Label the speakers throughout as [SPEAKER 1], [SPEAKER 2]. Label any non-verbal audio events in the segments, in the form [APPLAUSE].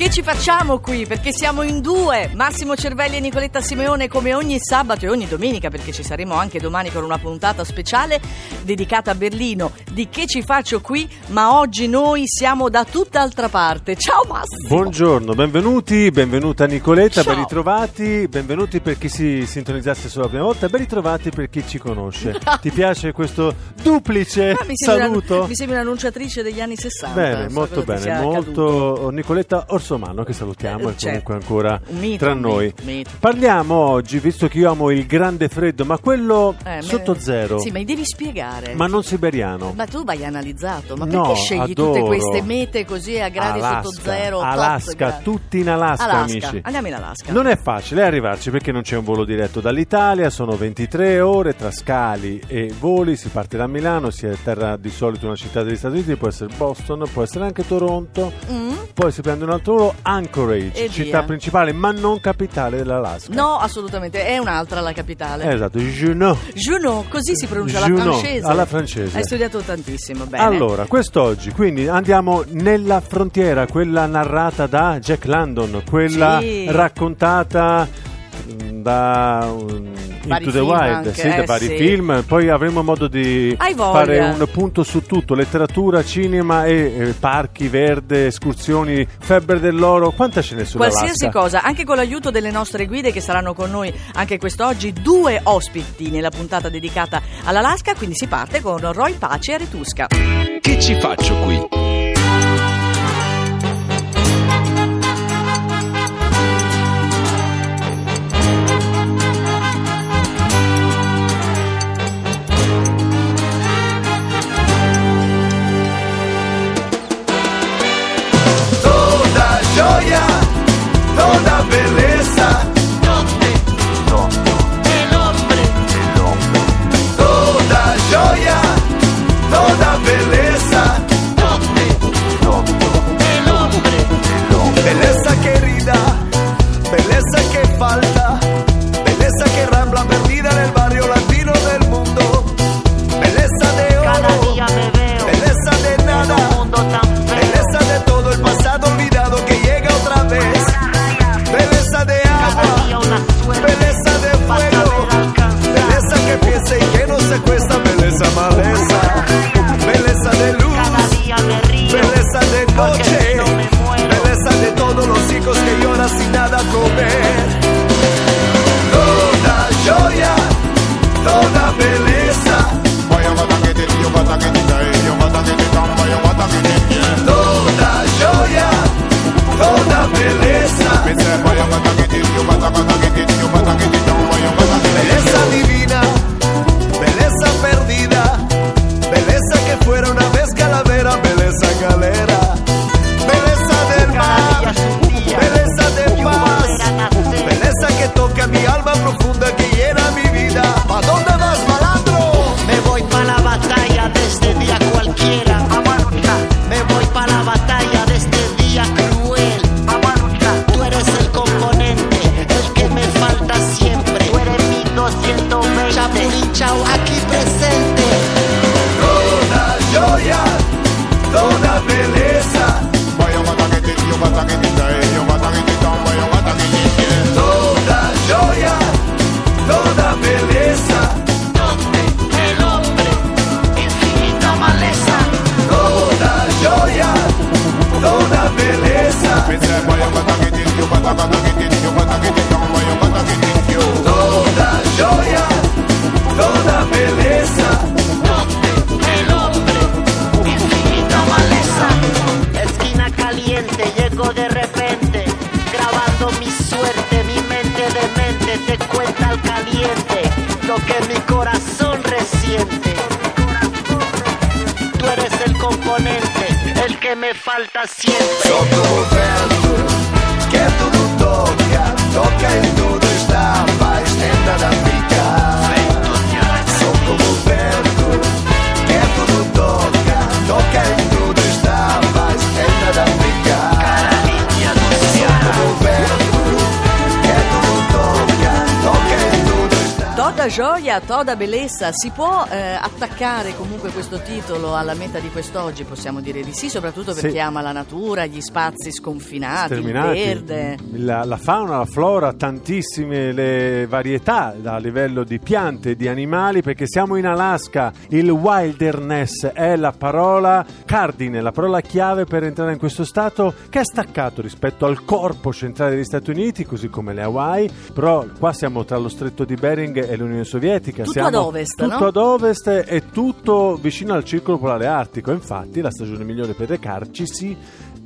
[SPEAKER 1] Che ci facciamo qui? Perché siamo in due, Massimo Cervelli e Nicoletta Simeone come ogni sabato e ogni domenica, perché ci saremo anche domani con una puntata speciale dedicata a Berlino di Che ci faccio qui, ma oggi noi siamo da tutt'altra parte. Ciao Massimo!
[SPEAKER 2] Buongiorno, benvenuti, benvenuta Nicoletta,
[SPEAKER 1] Ciao.
[SPEAKER 2] ben ritrovati, benvenuti per chi si sintonizzasse solo la prima volta, ben ritrovati per chi ci conosce. [LAUGHS] Ti piace questo duplice
[SPEAKER 1] Ah, mi
[SPEAKER 2] saluto?
[SPEAKER 1] mi sembra un'annunciatrice degli anni 60.
[SPEAKER 2] Bene,
[SPEAKER 1] so
[SPEAKER 2] molto bene, molto Nicoletta Orsomano che salutiamo
[SPEAKER 1] Eh,
[SPEAKER 2] e
[SPEAKER 1] certo.
[SPEAKER 2] comunque ancora
[SPEAKER 1] mito,
[SPEAKER 2] tra noi.
[SPEAKER 1] mito, mito.
[SPEAKER 2] Parliamo oggi, visto che io amo il grande freddo, ma quello
[SPEAKER 1] Eh, me-
[SPEAKER 2] sotto zero,
[SPEAKER 1] Sì, ma mi devi spiegare.
[SPEAKER 2] ma non siberiano.
[SPEAKER 1] Ma tu vai analizzato, ma
[SPEAKER 2] No,
[SPEAKER 1] perché scegli tutte
[SPEAKER 2] adoro.
[SPEAKER 1] queste mete così a gradi
[SPEAKER 2] Alaska,
[SPEAKER 1] sotto zero?
[SPEAKER 2] Alaska,
[SPEAKER 1] gradi?
[SPEAKER 2] tutti in Alaska,
[SPEAKER 1] Alaska,
[SPEAKER 2] amici.
[SPEAKER 1] andiamo in Alaska.
[SPEAKER 2] Non è facile arrivarci perché non c'è un volo diretto dall'Italia, sono 23 ore tra scali e voli, si parte da Milano, si atterra di solito una città degli Stati Uniti, può essere Boston, può essere anche Toronto,
[SPEAKER 1] Mm?
[SPEAKER 2] poi si prende un altro volo, Anchorage,
[SPEAKER 1] E
[SPEAKER 2] città
[SPEAKER 1] via.
[SPEAKER 2] principale ma non capitale dell'Alaska.
[SPEAKER 1] No, assolutamente, è un'altra la capitale.
[SPEAKER 2] Esatto, Juneau.
[SPEAKER 1] Juno, così si pronuncia alla
[SPEAKER 2] Juno,
[SPEAKER 1] francese.
[SPEAKER 2] alla francese.
[SPEAKER 1] Hai studiato tantissimo, bene.
[SPEAKER 2] Allora, quest'oggi, quindi andiamo nella frontiera, quella narrata da Jack London, quella
[SPEAKER 1] Sì.
[SPEAKER 2] raccontata mm, da um, Into the Wild,
[SPEAKER 1] anche,
[SPEAKER 2] sì, da
[SPEAKER 1] eh,
[SPEAKER 2] vari
[SPEAKER 1] sì.
[SPEAKER 2] film, poi avremo modo di fare un punto su tutto, letteratura, cinema e eh, parchi, verde, escursioni, febbre dell'oro, quanta ce n'è sull'Alaska?
[SPEAKER 1] Qualsiasi cosa, anche con l'aiuto delle nostre guide che saranno con noi anche quest'oggi, due ospiti nella puntata dedicata all'Alaska, quindi si parte con Roy Pace e Aretusca.
[SPEAKER 3] Che ci faccio qui?
[SPEAKER 4] me falta siempre.
[SPEAKER 5] Sotto governo, che tu non tocca, tocca
[SPEAKER 1] Toda gioia, toda bellezza. Si può eh, attaccare comunque questo titolo alla meta di quest'oggi? Possiamo dire di sì, soprattutto per
[SPEAKER 2] Sì.
[SPEAKER 1] ama la natura, gli spazi sconfinati, il verde.
[SPEAKER 2] La, la fauna, la flora, tantissime le varietà a livello di piante e di animali, perché siamo in Alaska. Il wilderness è la parola cardine, la parola chiave per entrare in questo stato che è staccato rispetto al corpo centrale degli Stati Uniti, così come le Hawaii. Però qua siamo tra lo stretto di Bering e l'Unione Sovietica.
[SPEAKER 1] Tutto
[SPEAKER 2] siamo
[SPEAKER 1] ad ovest,
[SPEAKER 2] tutto
[SPEAKER 1] no?
[SPEAKER 2] ad ovest e tutto vicino al circolo polare artico. Infatti, la stagione migliore per recarcisi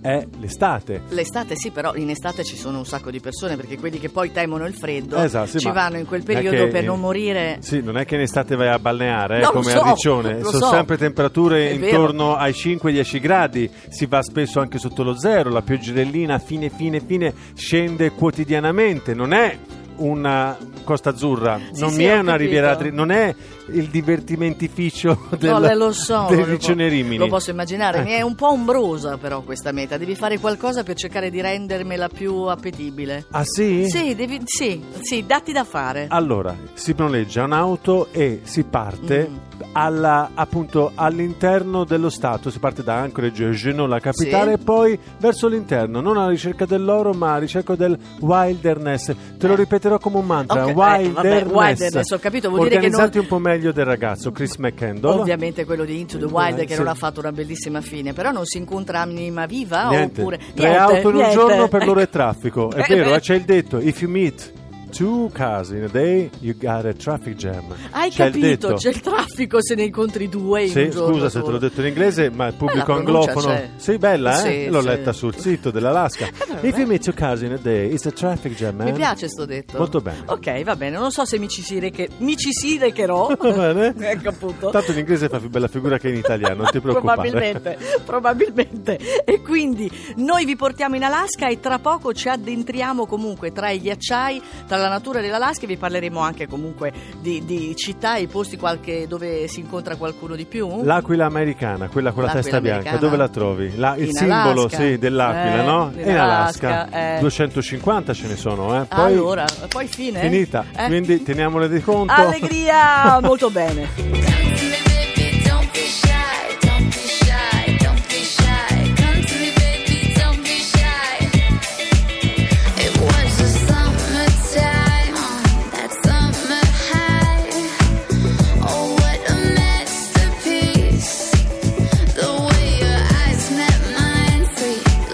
[SPEAKER 2] è l'estate.
[SPEAKER 1] L'estate sì, però in estate ci sono un sacco di persone perché quelli che poi temono il freddo
[SPEAKER 2] Esatto, sì,
[SPEAKER 1] ci vanno in quel periodo per non morire.
[SPEAKER 2] Sì, non è che in estate vai a balneare, eh,
[SPEAKER 1] No,
[SPEAKER 2] come
[SPEAKER 1] so,
[SPEAKER 2] a Riccione, sono
[SPEAKER 1] so.
[SPEAKER 2] sempre temperature
[SPEAKER 1] È
[SPEAKER 2] intorno ai 5-10 gradi, si va spesso anche sotto lo zero, la pioggerellina fine fine fine scende quotidianamente, non è una Costa Azzurra,
[SPEAKER 1] Sì,
[SPEAKER 2] non
[SPEAKER 1] sì,
[SPEAKER 2] mi è una
[SPEAKER 1] capito.
[SPEAKER 2] Riviera non è il divertimentificio del,
[SPEAKER 1] no, lo so, [LAUGHS]
[SPEAKER 2] del
[SPEAKER 1] lo,
[SPEAKER 2] Riccione Rimini.
[SPEAKER 1] lo posso immaginare. Mi è
[SPEAKER 2] Ecco.
[SPEAKER 1] un po' ombrosa però questa meta. Devi fare qualcosa per cercare di rendermela più appetibile.
[SPEAKER 2] Ah sì?
[SPEAKER 1] Sì, devi, sì, sì, datti da fare.
[SPEAKER 2] Allora, si noleggia un'auto e si parte
[SPEAKER 1] Mm.
[SPEAKER 2] alla- appunto all'interno dello Stato, si parte da Anchorage, Juneau, la capitale,
[SPEAKER 1] Sì.
[SPEAKER 2] e poi verso l'interno, non alla ricerca dell'oro, ma alla ricerca del wilderness. Te lo ripeterò come un mantra,
[SPEAKER 1] Ok, eh,
[SPEAKER 2] wilderness.
[SPEAKER 1] vabbè, wilderness, ho capito, vuol dire che non-
[SPEAKER 2] un po' meglio del ragazzo Chris McCandle.
[SPEAKER 1] Ovviamente quello di Into the Wild
[SPEAKER 2] Eh,
[SPEAKER 1] che
[SPEAKER 2] sì.
[SPEAKER 1] non ha fatto una bellissima fine, però non si incontra anima viva
[SPEAKER 2] Niente.
[SPEAKER 1] oppure
[SPEAKER 2] Tre
[SPEAKER 1] niente,
[SPEAKER 2] auto in un
[SPEAKER 1] niente.
[SPEAKER 2] giorno per loro è
[SPEAKER 1] Ecco.
[SPEAKER 2] traffico. È
[SPEAKER 1] Eh,
[SPEAKER 2] vero, eh, c'è il detto: if you meet two cars in a day, you got a traffic jam.
[SPEAKER 1] Hai
[SPEAKER 2] C'è il
[SPEAKER 1] capito,
[SPEAKER 2] detto.
[SPEAKER 1] c'è il traffico se ne incontri due in
[SPEAKER 2] Sì, scusa se te
[SPEAKER 1] solo.
[SPEAKER 2] l'ho detto in inglese, ma il pubblico
[SPEAKER 1] pronuncia
[SPEAKER 2] anglofono.
[SPEAKER 1] c'è.
[SPEAKER 2] Sì, bella, eh?
[SPEAKER 1] Sì,
[SPEAKER 2] L'ho
[SPEAKER 1] sì.
[SPEAKER 2] letta sul sito dell'Alaska. [LAUGHS]
[SPEAKER 1] vabbè.
[SPEAKER 2] If you meet two cars in a day, it's a traffic jam, man.
[SPEAKER 1] Mi piace sto detto.
[SPEAKER 2] Molto bene.
[SPEAKER 1] Ok, va bene, non so se mi ci si, reche- mi ci si recherò. [LAUGHS]
[SPEAKER 2] Bene? [LAUGHS]
[SPEAKER 1] ecco appunto.
[SPEAKER 2] Tanto in inglese fa più bella figura che in italiano, non ti preoccupare.
[SPEAKER 1] Probabilmente, probabilmente. E quindi noi vi portiamo in Alaska e tra poco ci addentriamo comunque tra i ghiacciai, tra la natura dell'Alaska e vi parleremo anche comunque di, di città e posti qualche- dove si incontra qualcuno di più.
[SPEAKER 2] L'aquila americana, quella con la testa bianca, dove la trovi? La- il simbolo sì, dell'aquila,
[SPEAKER 1] Eh,
[SPEAKER 2] no?
[SPEAKER 1] in.
[SPEAKER 2] Alaska,
[SPEAKER 1] eh.
[SPEAKER 2] 250 ce ne sono, eh? Poi
[SPEAKER 1] allora, poi fine.
[SPEAKER 2] finita.
[SPEAKER 1] Eh?
[SPEAKER 2] Quindi teniamole di conto.
[SPEAKER 1] Allegria, [LAUGHS] molto bene.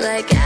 [SPEAKER 6] Like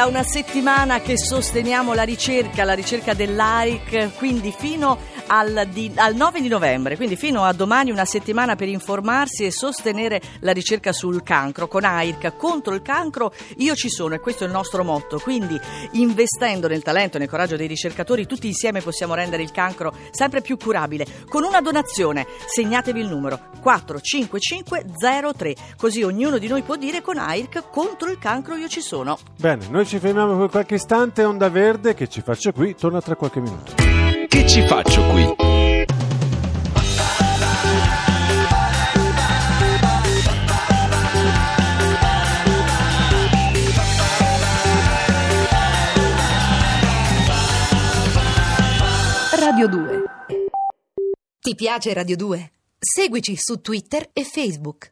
[SPEAKER 1] da una settimana che sosteniamo la ricerca, la ricerca dell'AIC, quindi fino al, di- al 9 di novembre, quindi fino a domani una settimana per informarsi e sostenere la ricerca sul cancro. Con AIRC contro il cancro io ci sono e questo è il nostro motto. Quindi investendo nel talento e nel coraggio dei ricercatori tutti insieme possiamo rendere il cancro sempre più curabile. Con una donazione, segnatevi il numero 45503, così ognuno di noi può dire con AIRC contro il cancro io ci sono.
[SPEAKER 2] Bene, noi ci fermiamo per qualche istante. Onda Verde, che ci faccio qui, torna tra qualche minuto.
[SPEAKER 3] Che ci faccio qui?
[SPEAKER 7] Radio 2. Ti piace Radio 2? Seguici su Twitter e Facebook.